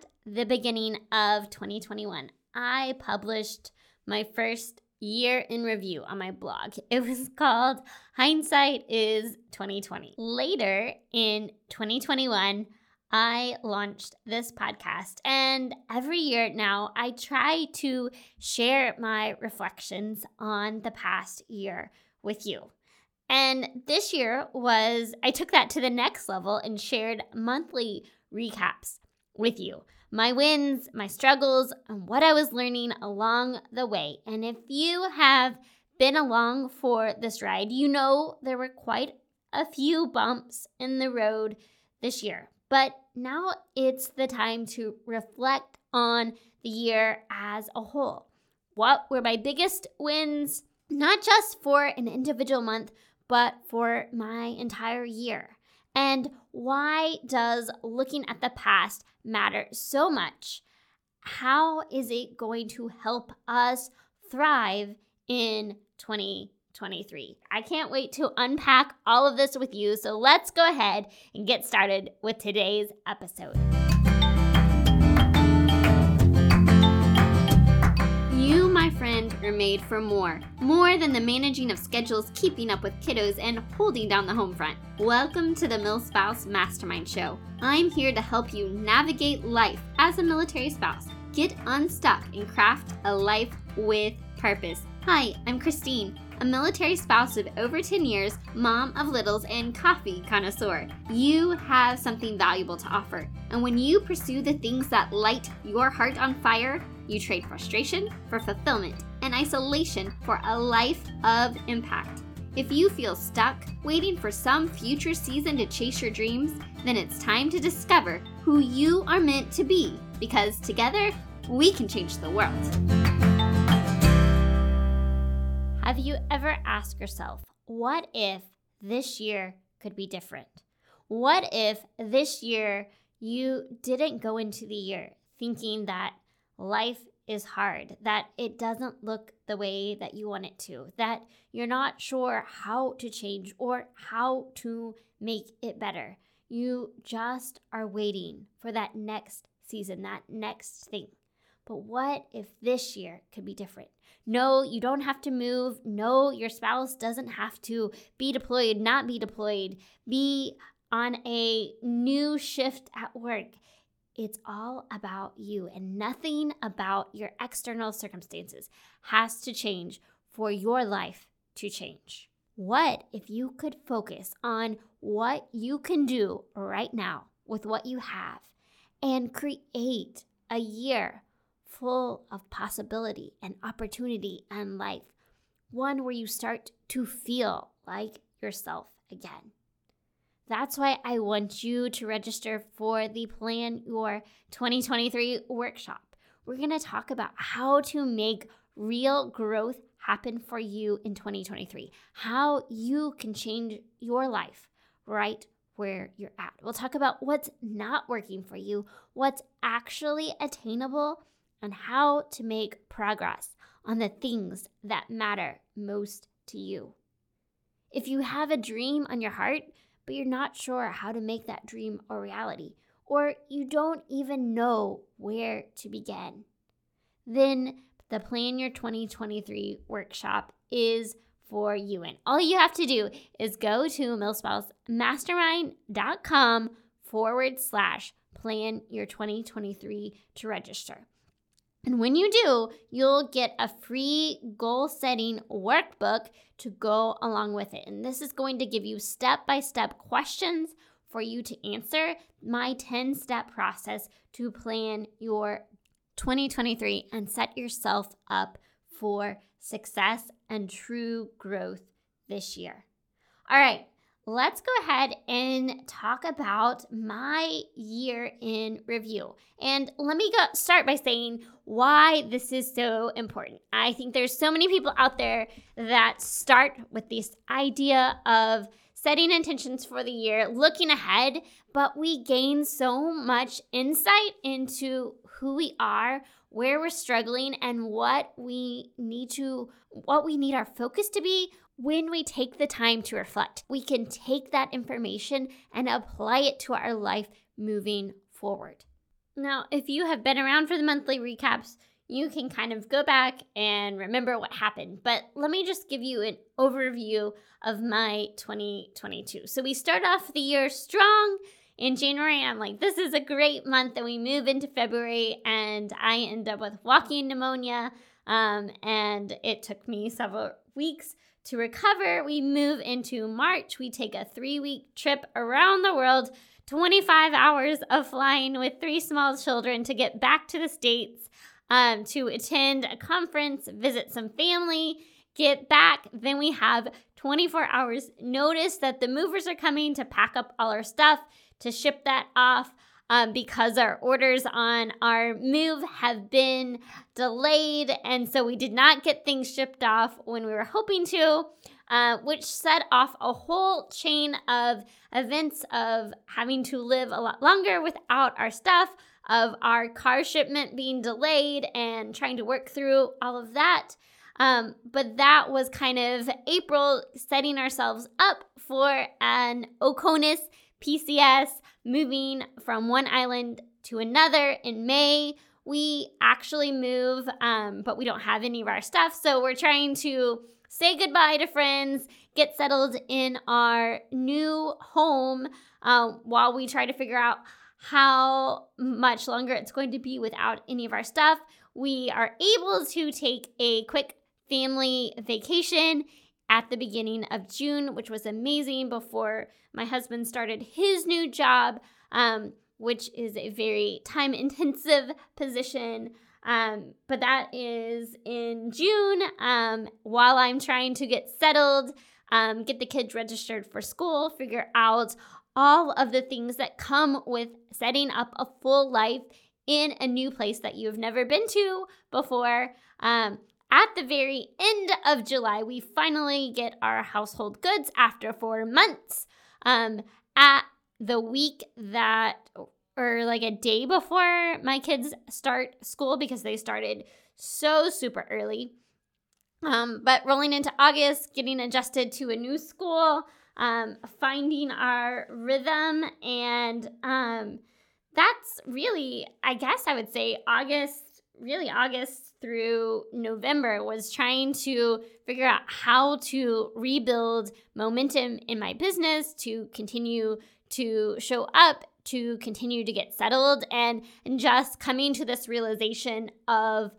at the beginning of 2021, I published my first year in review on my blog. It was called Hindsight is 2020. Later in 2021, I launched this podcast, and every year now I try to share my reflections on the past year with you. And this year was, I took that to the next level and shared monthly recaps with you my wins, my struggles, and what I was learning along the way. And if you have been along for this ride, you know there were quite a few bumps in the road this year. But now it's the time to reflect on the year as a whole. What were my biggest wins, not just for an individual month, but for my entire year? And why does looking at the past matter so much? How is it going to help us thrive in 2023? I can't wait to unpack all of this with you. So let's go ahead and get started with today's episode. Friend are made for more. More than the managing of schedules, keeping up with kiddos, and holding down the home front. Welcome to the MilSpouse Mastermind Show. I'm here to help you navigate life as a military spouse. Get unstuck and craft a life with purpose. Hi, I'm Christine, a military spouse of over 10 years, mom of littles, and coffee connoisseur. You have something valuable to offer. And when you pursue the things that light your heart on fire, you trade frustration for fulfillment and isolation for a life of impact. If you feel stuck, waiting for some future season to chase your dreams, then it's time to discover who you are meant to be because together we can change the world. Have you ever asked yourself, what if this year could be different? What if this year you didn't go into the year thinking that life is hard, that it doesn't look the way that you want it to, that you're not sure how to change or how to make it better. You just are waiting for that next season, that next thing. But what if this year could be different? No, you don't have to move. No, your spouse doesn't have to be deployed, not be deployed, be on a new shift at work. It's all about you, and nothing about your external circumstances has to change for your life to change. What if you could focus on what you can do right now with what you have and create a year full of possibility and opportunity and life? One where you start to feel like yourself again. That's why I want you to register for the Plan Your 2023 workshop. We're going to talk about how to make real growth happen for you in 2023, how you can change your life right where you're at. We'll talk about what's not working for you, what's actually attainable, and how to make progress on the things that matter most to you. If you have a dream on your heart, but you're not sure how to make that dream a reality, or you don't even know where to begin, then the Plan Your 2023 workshop is for you. And all you have to do is go to milspousemastermind.com forward slash plan your 2023 to register. And when you do, you'll get a free goal setting workbook to go along with it. And this is going to give you step by step questions for you to answer my 10 step process to plan your 2023 and set yourself up for success and true growth this year. All right, let's go ahead and talk about my year in review. And let me go start by saying why this is so important. I think there's so many people out there that start with this idea of setting intentions for the year, looking ahead, but we gain so much insight into who we are, where we're struggling and what we need to what we need our focus to be when we take the time to reflect, we can take that information and apply it to our life moving forward. Now, if you have been around for the monthly recaps, you can kind of go back and remember what happened. But let me just give you an overview of my 2022. So we start off the year strong in January. I'm like, this is a great month. And we move into February, and I end up with walking pneumonia. Um, and it took me several weeks to recover. We move into March. We take a three week trip around the world, 25 hours of flying with three small children to get back to the States um, to attend a conference, visit some family, get back. Then we have 24 hours notice that the movers are coming to pack up all our stuff, to ship that off. Um, because our orders on our move have been delayed. And so we did not get things shipped off when we were hoping to, uh, which set off a whole chain of events of having to live a lot longer without our stuff, of our car shipment being delayed and trying to work through all of that. Um, but that was kind of April setting ourselves up for an OCONUS PCS moving from one island to another in May. We actually move, um, but we don't have any of our stuff. So we're trying to say goodbye to friends, get settled in our new home uh, while we try to figure out how much longer it's going to be without any of our stuff. We are able to take a quick family vacation at the beginning of June, which was amazing before my husband started his new job, um, which is a very time intensive position. Um, but that is in June um, while I'm trying to get settled, um, get the kids registered for school, figure out all of the things that come with setting up a full life in a new place that you've never been to before. Um, at the very end of July, we finally get our household goods after four months. Um, at the week that, or like a day before my kids start school because they started so super early. Um, but rolling into August, getting adjusted to a new school, um, finding our rhythm. And um, that's really, I guess I would say, August, really August through November was trying to figure out how to rebuild momentum in my business to continue to show up to continue to get settled and, and just coming to this realization of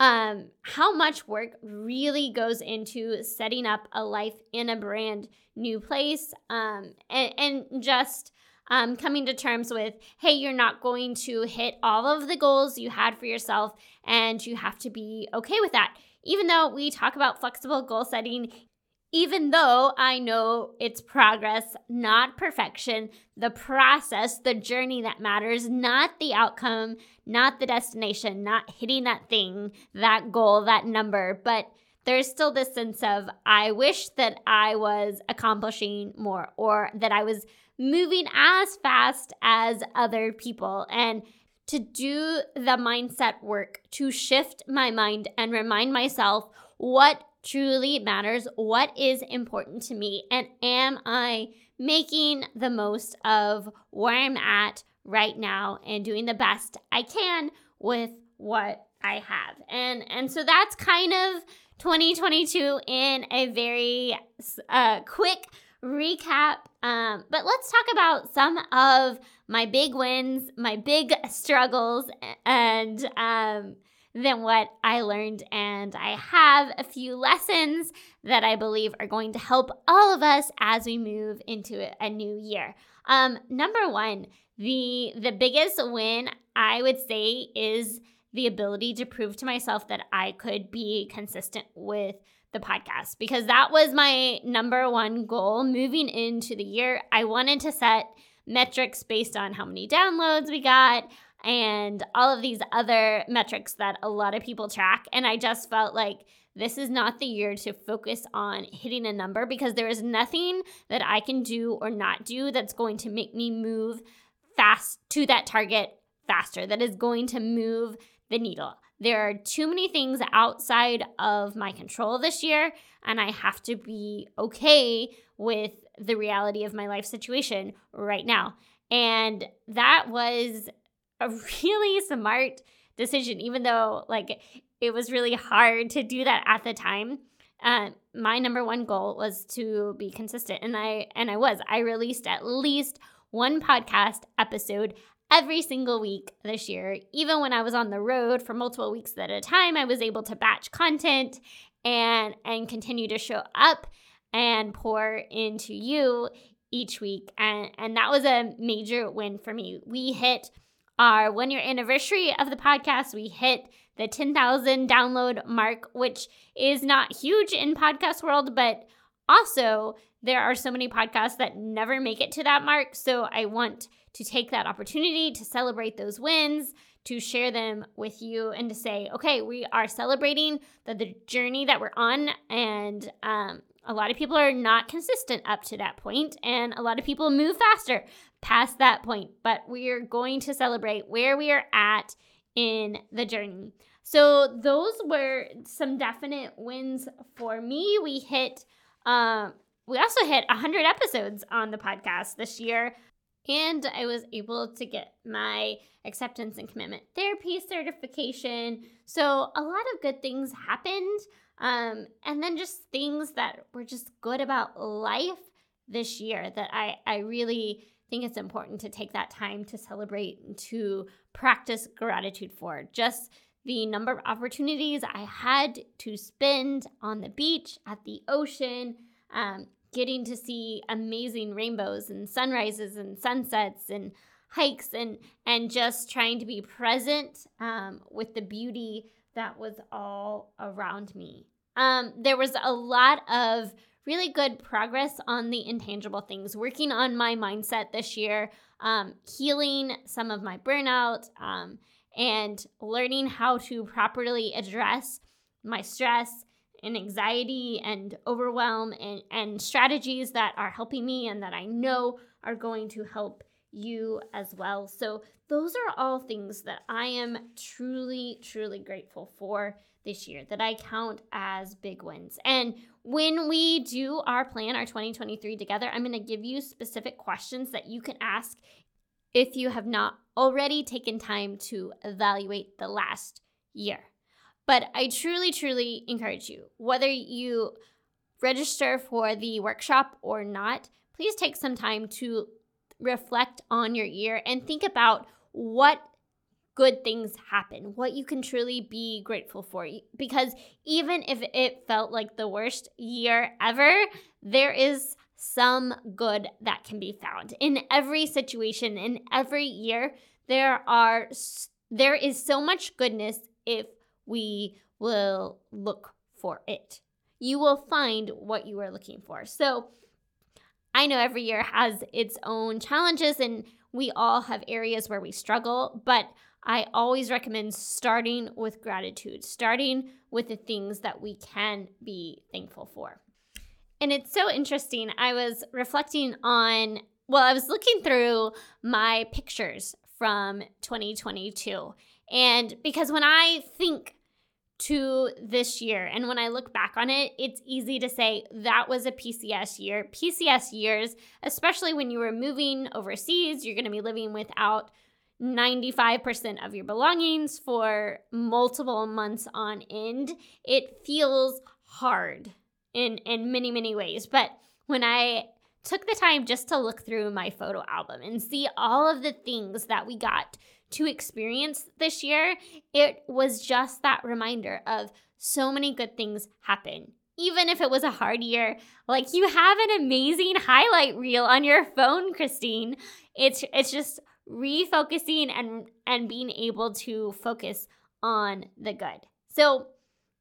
um, how much work really goes into setting up a life in a brand new place um, and, and just um, coming to terms with hey you're not going to hit all of the goals you had for yourself and you have to be okay with that. Even though we talk about flexible goal setting even though I know it's progress, not perfection, the process, the journey that matters, not the outcome, not the destination, not hitting that thing, that goal, that number, but there's still this sense of I wish that I was accomplishing more or that I was moving as fast as other people. And to do the mindset work, to shift my mind and remind myself what truly matters, what is important to me, and am I making the most of where I'm at right now and doing the best I can with what I have. And and so that's kind of 2022 in a very uh, quick recap. Um, but let's talk about some of my big wins, my big struggles, and um, than what I learned. And I have a few lessons that I believe are going to help all of us as we move into a new year. Um, number one, the the biggest win I would say is the ability to prove to myself that I could be consistent with the podcast because that was my number one goal moving into the year. I wanted to set metrics based on how many downloads we got, and all of these other metrics that a lot of people track. And I just felt like this is not the year to focus on hitting a number because there is nothing that I can do or not do that's going to make me move fast to that target faster, that is going to move the needle. There are too many things outside of my control this year, and I have to be okay with the reality of my life situation right now. And that was a really smart decision, even though like it was really hard to do that at the time. Uh, my number one goal was to be consistent, and I and I was. I released at least one podcast episode every single week this year. Even when I was on the road for multiple weeks at a time, I was able to batch content and and continue to show up and pour into you each week. And and that was a major win for me. We hit our one year anniversary of the podcast. We hit the 10,000 download mark, which is not huge in podcast world, but also there are so many podcasts that never make it to that mark. So I want to take that opportunity to celebrate those wins, to share them with you, and to say, okay, we are celebrating the, the journey that we're on. And um, a lot of people are not consistent up to that point, and a lot of people move faster past that point. But we are going to celebrate where we are at in the journey. So those were some definite wins for me. We hit um we also hit 100 episodes on the podcast this year and I was able to get my acceptance and commitment therapy certification. So a lot of good things happened. Um, and then just things that were just good about life this year that I, I really think it's important to take that time to celebrate and to practice gratitude for. Just the number of opportunities I had to spend on the beach, at the ocean, um, getting to see amazing rainbows and sunrises and sunsets and hikes and and just trying to be present um, with the beauty that was all around me. Um, there was a lot of really good progress on the intangible things, working on my mindset this year, um, healing some of my burnout, um, and learning how to properly address my stress and anxiety and overwhelm and, and strategies that are helping me and that I know are going to help you as well. So, those are all things that I am truly, truly grateful for this year that I count as big wins. And when we do our plan, our 2023 together, I'm going to give you specific questions that you can ask if you have not already taken time to evaluate the last year. But I truly, truly encourage you, whether you register for the workshop or not, please take some time to reflect on your year and think about what good things happen, what you can truly be grateful for. Because even if it felt like the worst year ever, there is some good that can be found. In every situation, in every year, there are there is so much goodness if we will look for it. You will find what you are looking for. So, I know every year has its own challenges and we all have areas where we struggle, but I always recommend starting with gratitude, starting with the things that we can be thankful for. And it's so interesting. I was reflecting on, well, I was looking through my pictures from 2022. And because when I think to this year. And when I look back on it, it's easy to say that was a PCS year. PCS years, especially when you were moving overseas, you're going to be living without 95% of your belongings for multiple months on end. It feels hard in in many many ways, but when I took the time just to look through my photo album and see all of the things that we got to experience this year, it was just that reminder of so many good things happen. Even if it was a hard year, like you have an amazing highlight reel on your phone, Christine. It's it's just refocusing and and being able to focus on the good. So,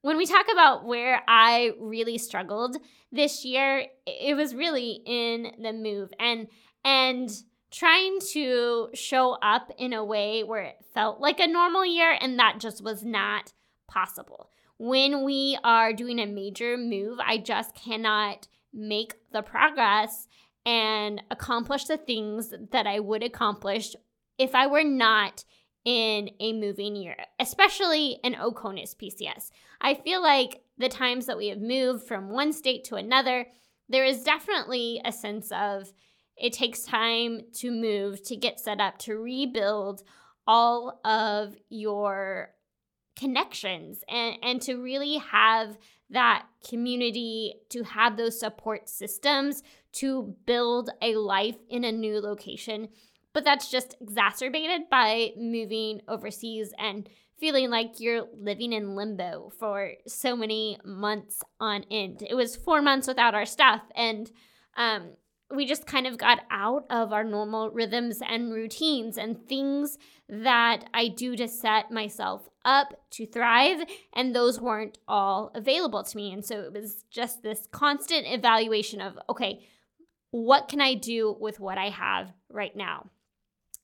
when we talk about where I really struggled this year, it was really in the move and and trying to show up in a way where it felt like a normal year, and that just was not possible. When we are doing a major move, I just cannot make the progress and accomplish the things that I would accomplish if I were not in a moving year, especially an OCONUS PCS. I feel like the times that we have moved from one state to another, there is definitely a sense of it takes time to move, to get set up, to rebuild all of your connections and, and to really have that community, to have those support systems to build a life in a new location. But that's just exacerbated by moving overseas and feeling like you're living in limbo for so many months on end. It was four months without our stuff, and um, we just kind of got out of our normal rhythms and routines and things that I do to set myself up to thrive. And those weren't all available to me. And so it was just this constant evaluation of, okay, what can I do with what I have right now?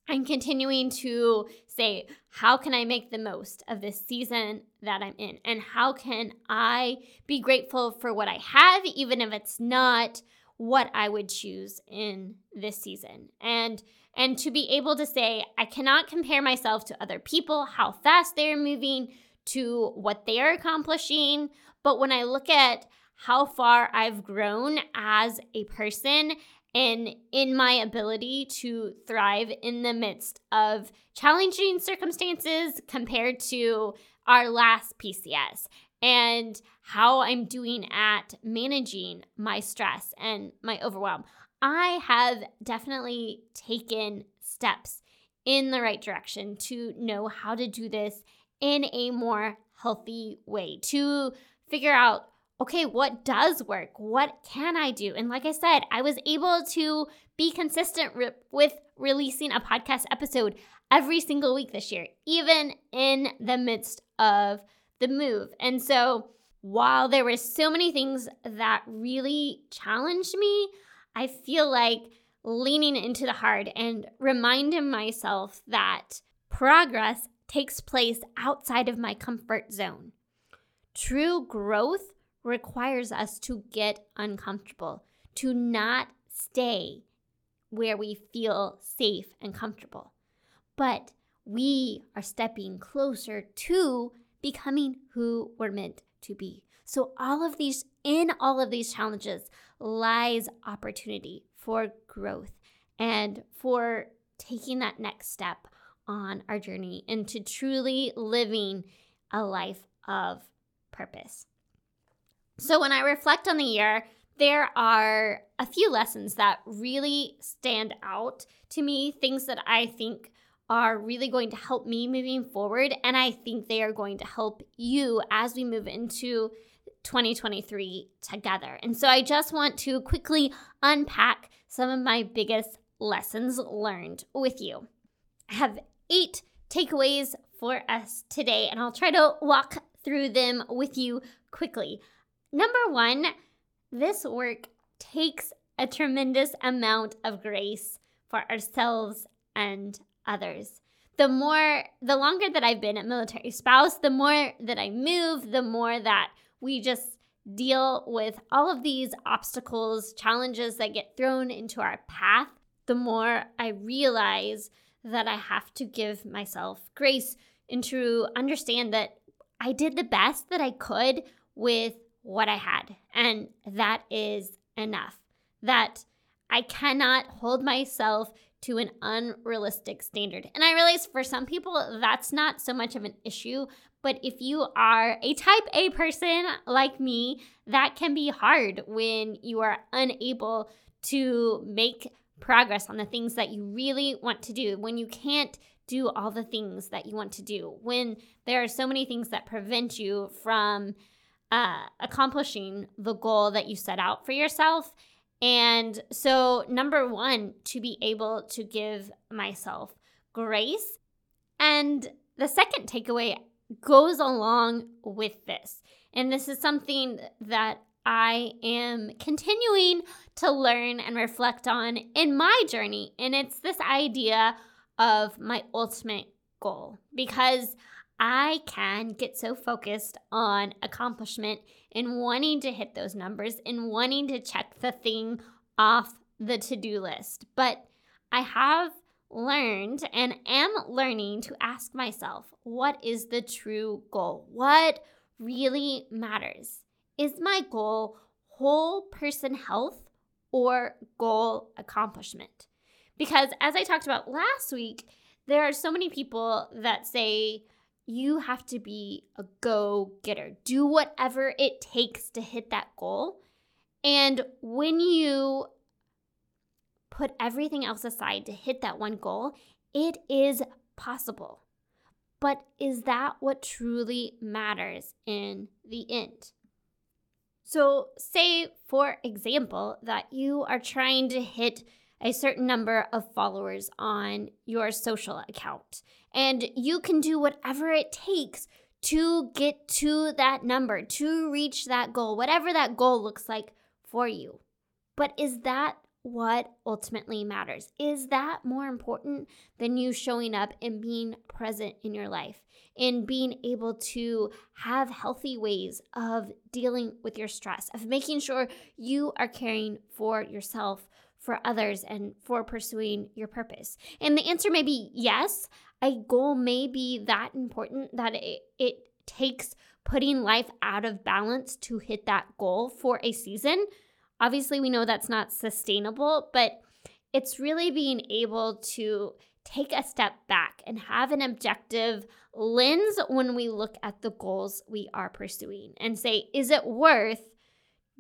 I'm continuing to say, how can I make the most of this season that I'm in? And how can I be grateful for what I have, even if it's not what I would choose in this season? And and to be able to say, I cannot compare myself to other people, how fast they're moving, to what they are accomplishing. But when I look at how far I've grown as a person and in my ability to thrive in the midst of challenging circumstances compared to our last PCS and how I'm doing at managing my stress and my overwhelm. I have definitely taken steps in the right direction to know how to do this in a more healthy way, to figure out okay, what does work? What can I do? And like I said, I was able to be consistent with releasing a podcast episode every single week this year, even in the midst of the move. And so, while there were so many things that really challenged me, I feel like leaning into the hard and reminding myself that progress takes place outside of my comfort zone. True growth requires us to get uncomfortable, to not stay where we feel safe and comfortable. But we are stepping closer to becoming who we're meant to be. So all of these in all of these challenges lies opportunity for growth and for taking that next step on our journey into truly living a life of purpose. So when I reflect on the year, there are a few lessons that really stand out to me, things that I think are really going to help me moving forward. And I think they are going to help you as we move into 2023 together. And so I just want to quickly unpack some of my biggest lessons learned with you. I have eight takeaways for us today, and I'll try to walk through them with you quickly. Number one, this work takes a tremendous amount of grace for ourselves and others. The more, the longer that I've been a military spouse, the more that I move, the more that we just deal with all of these obstacles, challenges that get thrown into our path, the more I realize that I have to give myself grace and to understand that I did the best that I could with what I had. And that is enough. That I cannot hold myself to an unrealistic standard. And I realize for some people, that's not so much of an issue. But if you are a type A person like me, that can be hard when you are unable to make progress on the things that you really want to do, when you can't do all the things that you want to do, when there are so many things that prevent you from uh, accomplishing the goal that you set out for yourself. And so, number one, to be able to give myself grace. And the second takeaway goes along with this. And this is something that I am continuing to learn and reflect on in my journey. And it's this idea of my ultimate goal because I can get so focused on accomplishment and wanting to hit those numbers and wanting to check the thing off the to do list. But I have learned and am learning to ask myself what is the true goal? What really matters? Is my goal whole person health or goal accomplishment? Because as I talked about last week, there are so many people that say you have to be a go getter, do whatever it takes to hit that goal. And when you put everything else aside to hit that one goal, it is possible. But is that what truly matters in the end? So, say, for example, that you are trying to hit a certain number of followers on your social account. And you can do whatever it takes to get to that number, to reach that goal, whatever that goal looks like for you. But is that what ultimately matters? Is that more important than you showing up and being present in your life and being able to have healthy ways of dealing with your stress, of making sure you are caring for yourself, for others and for pursuing your purpose? And the answer may be yes. A goal may be that important that it, it takes putting life out of balance to hit that goal for a season. Obviously, we know that's not sustainable, but it's really being able to take a step back and have an objective lens when we look at the goals we are pursuing and say, is it worth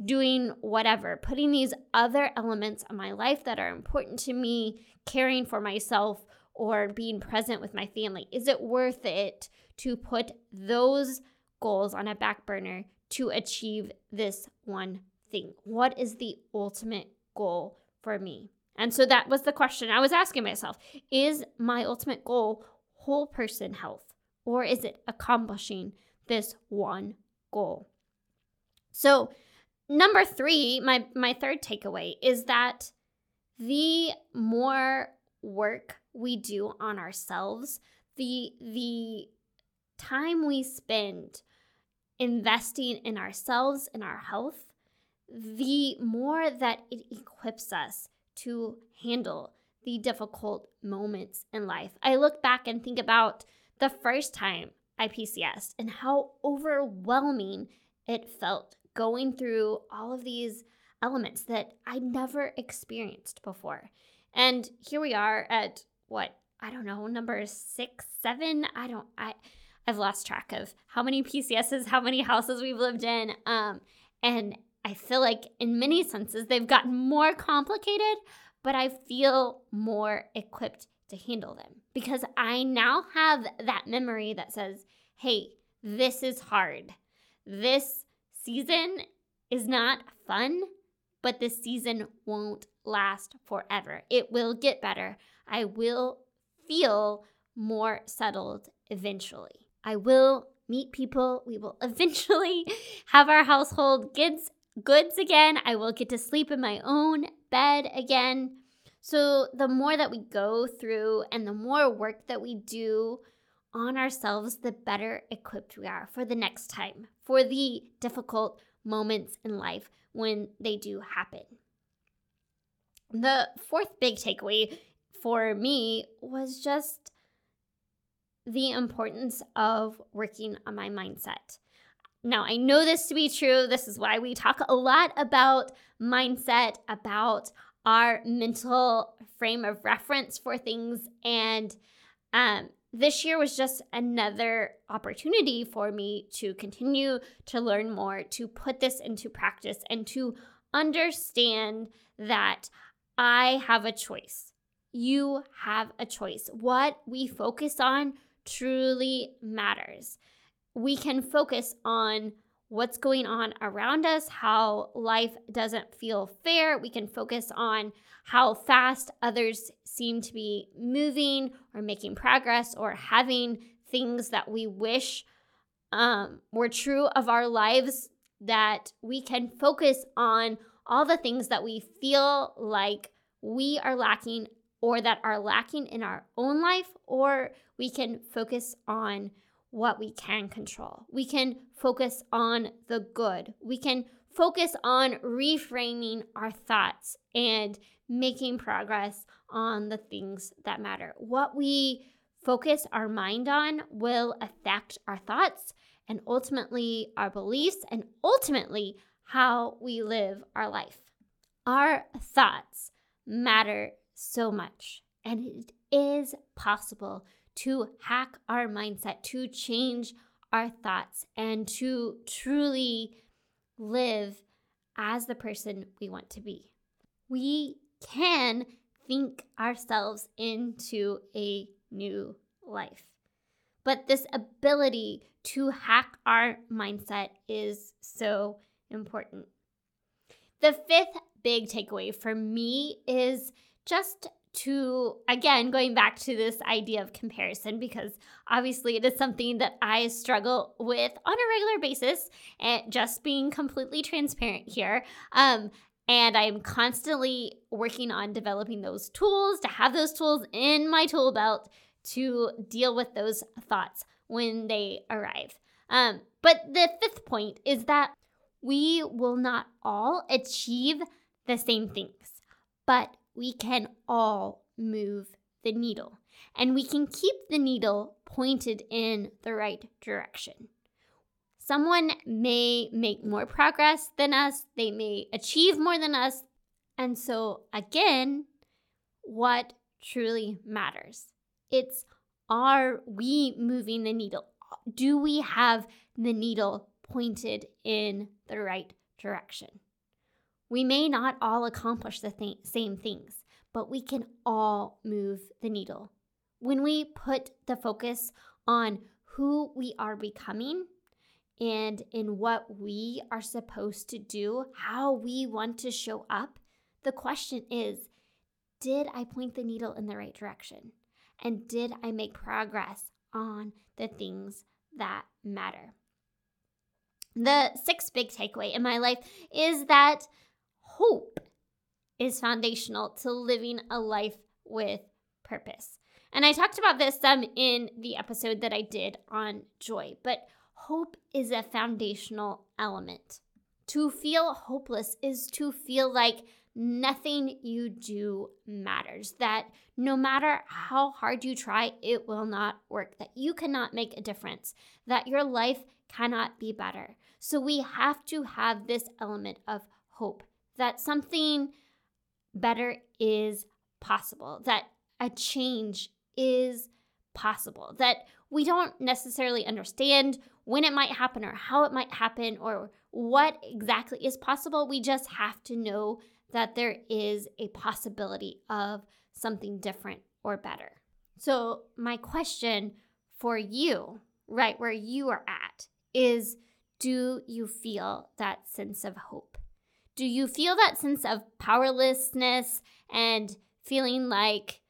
doing whatever, putting these other elements of my life that are important to me, caring for myself, or being present with my family? Is it worth it to put those goals on a back burner to achieve this one thing? What is the ultimate goal for me? And so that was the question I was asking myself Is my ultimate goal whole person health, or is it accomplishing this one goal? So, number three, my my third takeaway is that the more work we do on ourselves, the the time we spend investing in ourselves and our health, the more that it equips us to handle the difficult moments in life. I look back and think about the first time I PCSed and how overwhelming it felt going through all of these elements that I never experienced before. And here we are at what, I don't know, number six, seven. I don't, I, I've lost track of how many PCSs, how many houses we've lived in. Um, and I feel like in many senses they've gotten more complicated, but I feel more equipped to handle them because I now have that memory that says, hey, this is hard. This season is not fun, but this season won't last forever. It will get better. I will feel more settled eventually. I will meet people. We will eventually have our household goods goods again. I will get to sleep in my own bed again. So the more that we go through and the more work that we do on ourselves, the better equipped we are for the next time, for the difficult moments in life when they do happen. The fourth big takeaway for me was just the importance of working on my mindset. Now, I know this to be true. This is why we talk a lot about mindset, about our mental frame of reference for things. And um, this year was just another opportunity for me to continue to learn more, to put this into practice, and to understand that I have a choice. You have a choice. What we focus on truly matters. We can focus on what's going on around us, how life doesn't feel fair. We can focus on how fast others seem to be moving or making progress or having things that we wish um, were true of our lives, that we can focus on all the things that we feel like we are lacking or that are lacking in our own life, or we can focus on what we can control. We can focus on the good. We can focus on reframing our thoughts and making progress on the things that matter. What we focus our mind on will affect our thoughts and ultimately our beliefs and ultimately how we live our life. Our thoughts matter so much and it is possible to hack our mindset, to change our thoughts, and to truly live as the person we want to be. We can think ourselves into a new life. But this ability to hack our mindset is so important. The fifth big takeaway for me is just to, again, going back to this idea of comparison, because obviously it is something that I struggle with on a regular basis, and just being completely transparent here. Um, and I'm constantly working on developing those tools to have those tools in my tool belt to deal with those thoughts when they arrive. Um, but the fifth point is that we will not all achieve the same things, but we can all move the needle. And we can keep the needle pointed in the right direction. Someone may make more progress than us, they may achieve more than us. And so, again, what truly matters? It's are we moving the needle? Do we have the needle pointed in the right direction? We may not all accomplish the th- same things, but we can all move the needle. When we put the focus on who we are becoming and in what we are supposed to do, how we want to show up, the question is Did I point the needle in the right direction? And did I make progress on the things that matter? The sixth big takeaway in my life is that hope is foundational to living a life with purpose. And I talked about this some in the episode that I did on joy, but hope is a foundational element. To feel hopeless is to feel like nothing you do matters, that no matter how hard you try, it will not work, that you cannot make a difference, that your life cannot be better. So we have to have this element of hope that something better is possible, that a change is possible, that we don't necessarily understand when it might happen or how it might happen or what exactly is possible. We just have to know that there is a possibility of something different or better. So, my question for you, right where you are at, is do you feel that sense of hope? Do you feel that sense of powerlessness and feeling like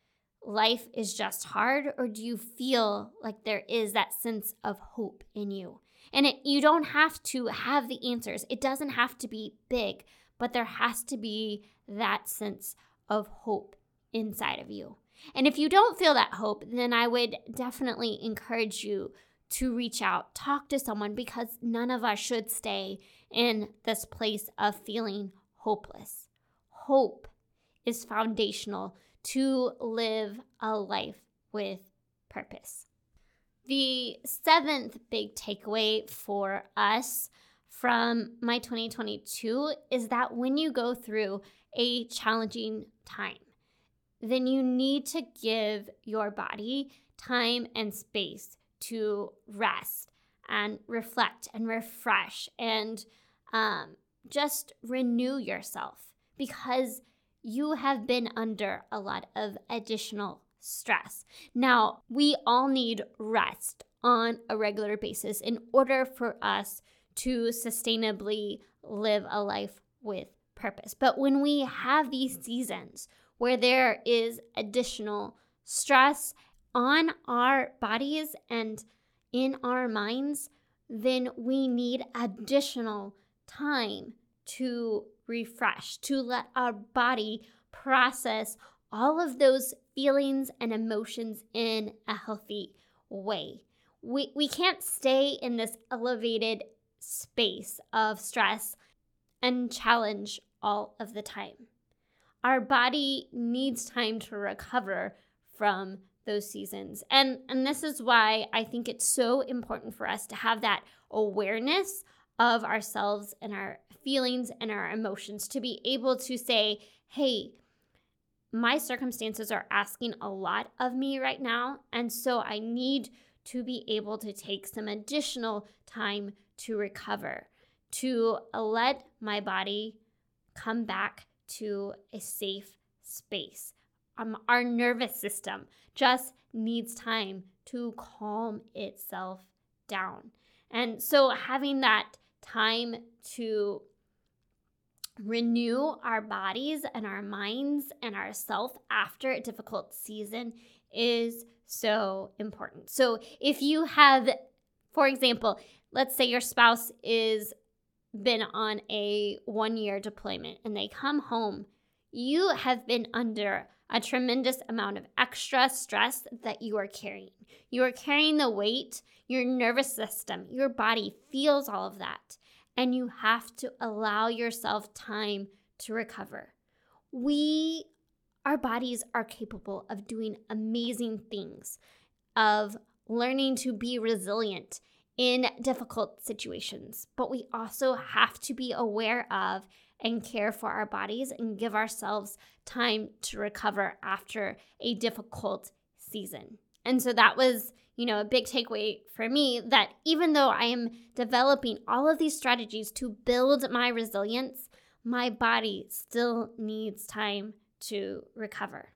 life is just hard? Or do you feel like there is that sense of hope in you? And it, you don't have to have the answers, it doesn't have to be big, but there has to be that sense of hope inside of you. And if you don't feel that hope, then I would definitely encourage you to reach out, talk to someone because none of us should stay in this place of feeling hopeless. Hope is foundational to live a life with purpose. The seventh big takeaway for us from my 2022 is that when you go through a challenging time, then you need to give your body time and space to rest and reflect and refresh and um, just renew yourself because you have been under a lot of additional stress. Now, we all need rest on a regular basis in order for us to sustainably live a life with purpose. But when we have these seasons where there is additional stress on our bodies and in our minds, then we need additional time to refresh, to let our body process all of those feelings and emotions in a healthy way. We, we can't stay in this elevated space of stress and challenge all of the time. Our body needs time to recover from those seasons. And and this is why I think it's so important for us to have that awareness of ourselves and our feelings and our emotions to be able to say, "Hey, my circumstances are asking a lot of me right now. And so I need to be able to take some additional time to recover, to let my body come back to a safe space. Um, our nervous system just needs time to calm itself down. And so having that time to renew our bodies and our minds and our self after a difficult season is so important. So if you have for example, let's say your spouse is been on a 1 year deployment and they come home, you have been under a tremendous amount of extra stress that you are carrying. You are carrying the weight, your nervous system, your body feels all of that and you have to allow yourself time to recover. We, our bodies are capable of doing amazing things, of learning to be resilient in difficult situations, but we also have to be aware of and care for our bodies and give ourselves time to recover after a difficult season. And so that was you know, a big takeaway for me that even though I am developing all of these strategies to build my resilience, my body still needs time to recover.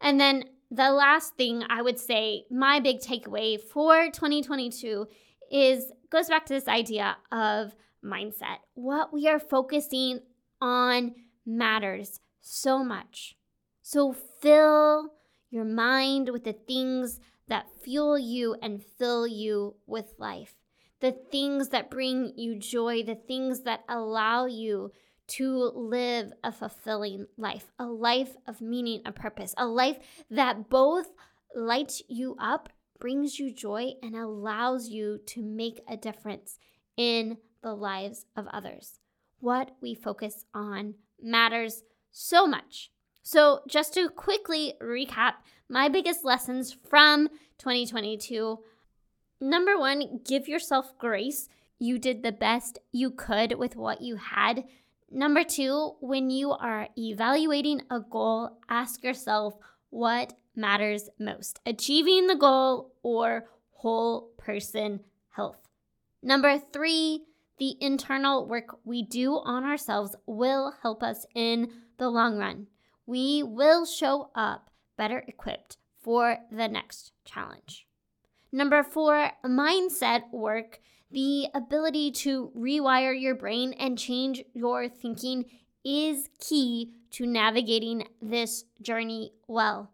And then the last thing I would say, my big takeaway for 2022 is goes back to this idea of mindset. What we are focusing on matters so much. So fill your mind with the things that fuel you and fill you with life. The things that bring you joy, the things that allow you to live a fulfilling life, a life of meaning and purpose, a life that both lights you up, brings you joy, and allows you to make a difference in the lives of others. What we focus on matters so much. So, just to quickly recap my biggest lessons from 2022 number one, give yourself grace. You did the best you could with what you had. Number two, when you are evaluating a goal, ask yourself what matters most achieving the goal or whole person health. Number three, the internal work we do on ourselves will help us in the long run we will show up better equipped for the next challenge. Number four, mindset work. The ability to rewire your brain and change your thinking is key to navigating this journey well.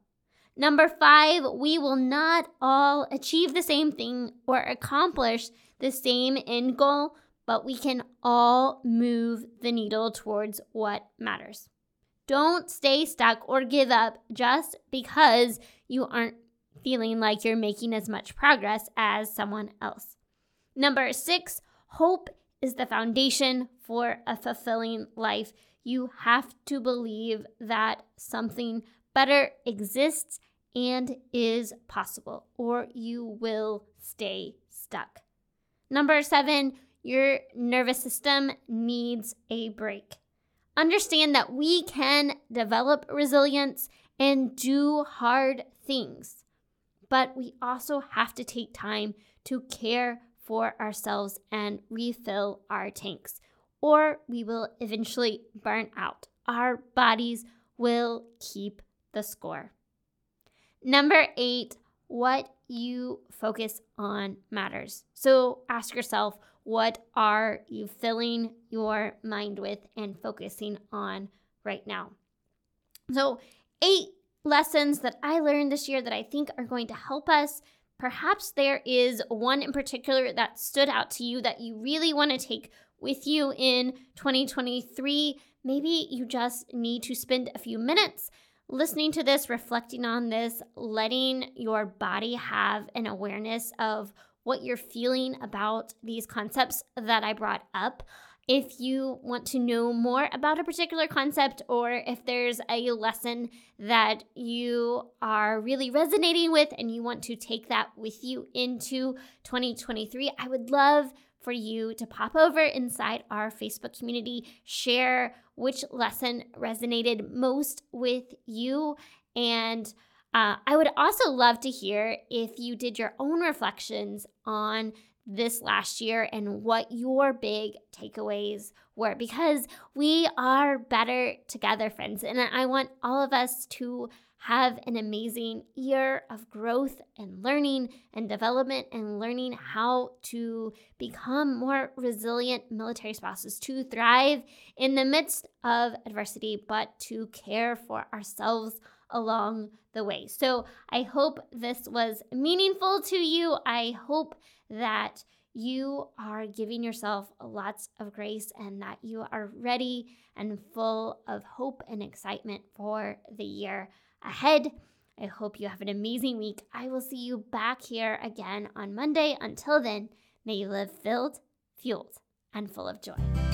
Number five, we will not all achieve the same thing or accomplish the same end goal, but we can all move the needle towards what matters. Don't stay stuck or give up just because you aren't feeling like you're making as much progress as someone else. Number six, hope is the foundation for a fulfilling life. You have to believe that something better exists and is possible, or you will stay stuck. Number seven, your nervous system needs a break. Understand that we can develop resilience and do hard things, but we also have to take time to care for ourselves and refill our tanks, or we will eventually burn out. Our bodies will keep the score. Number eight, what you focus on matters. So ask yourself, what are you filling your mind with and focusing on right now? So, eight lessons that I learned this year that I think are going to help us. Perhaps there is one in particular that stood out to you that you really want to take with you in 2023. Maybe you just need to spend a few minutes listening to this, reflecting on this, letting your body have an awareness of what you're feeling about these concepts that I brought up. If you want to know more about a particular concept or if there's a lesson that you are really resonating with and you want to take that with you into 2023, I would love for you to pop over inside our Facebook community, share which lesson resonated most with you, and uh, I would also love to hear if you did your own reflections on this last year and what your big takeaways were because we are better together, friends. And I want all of us to have an amazing year of growth and learning and development and learning how to become more resilient military spouses, to thrive in the midst of adversity, but to care for ourselves along the way. So I hope this was meaningful to you. I hope that you are giving yourself lots of grace and that you are ready and full of hope and excitement for the year ahead. I hope you have an amazing week. I will see you back here again on Monday. Until then, may you live filled, fueled, and full of joy.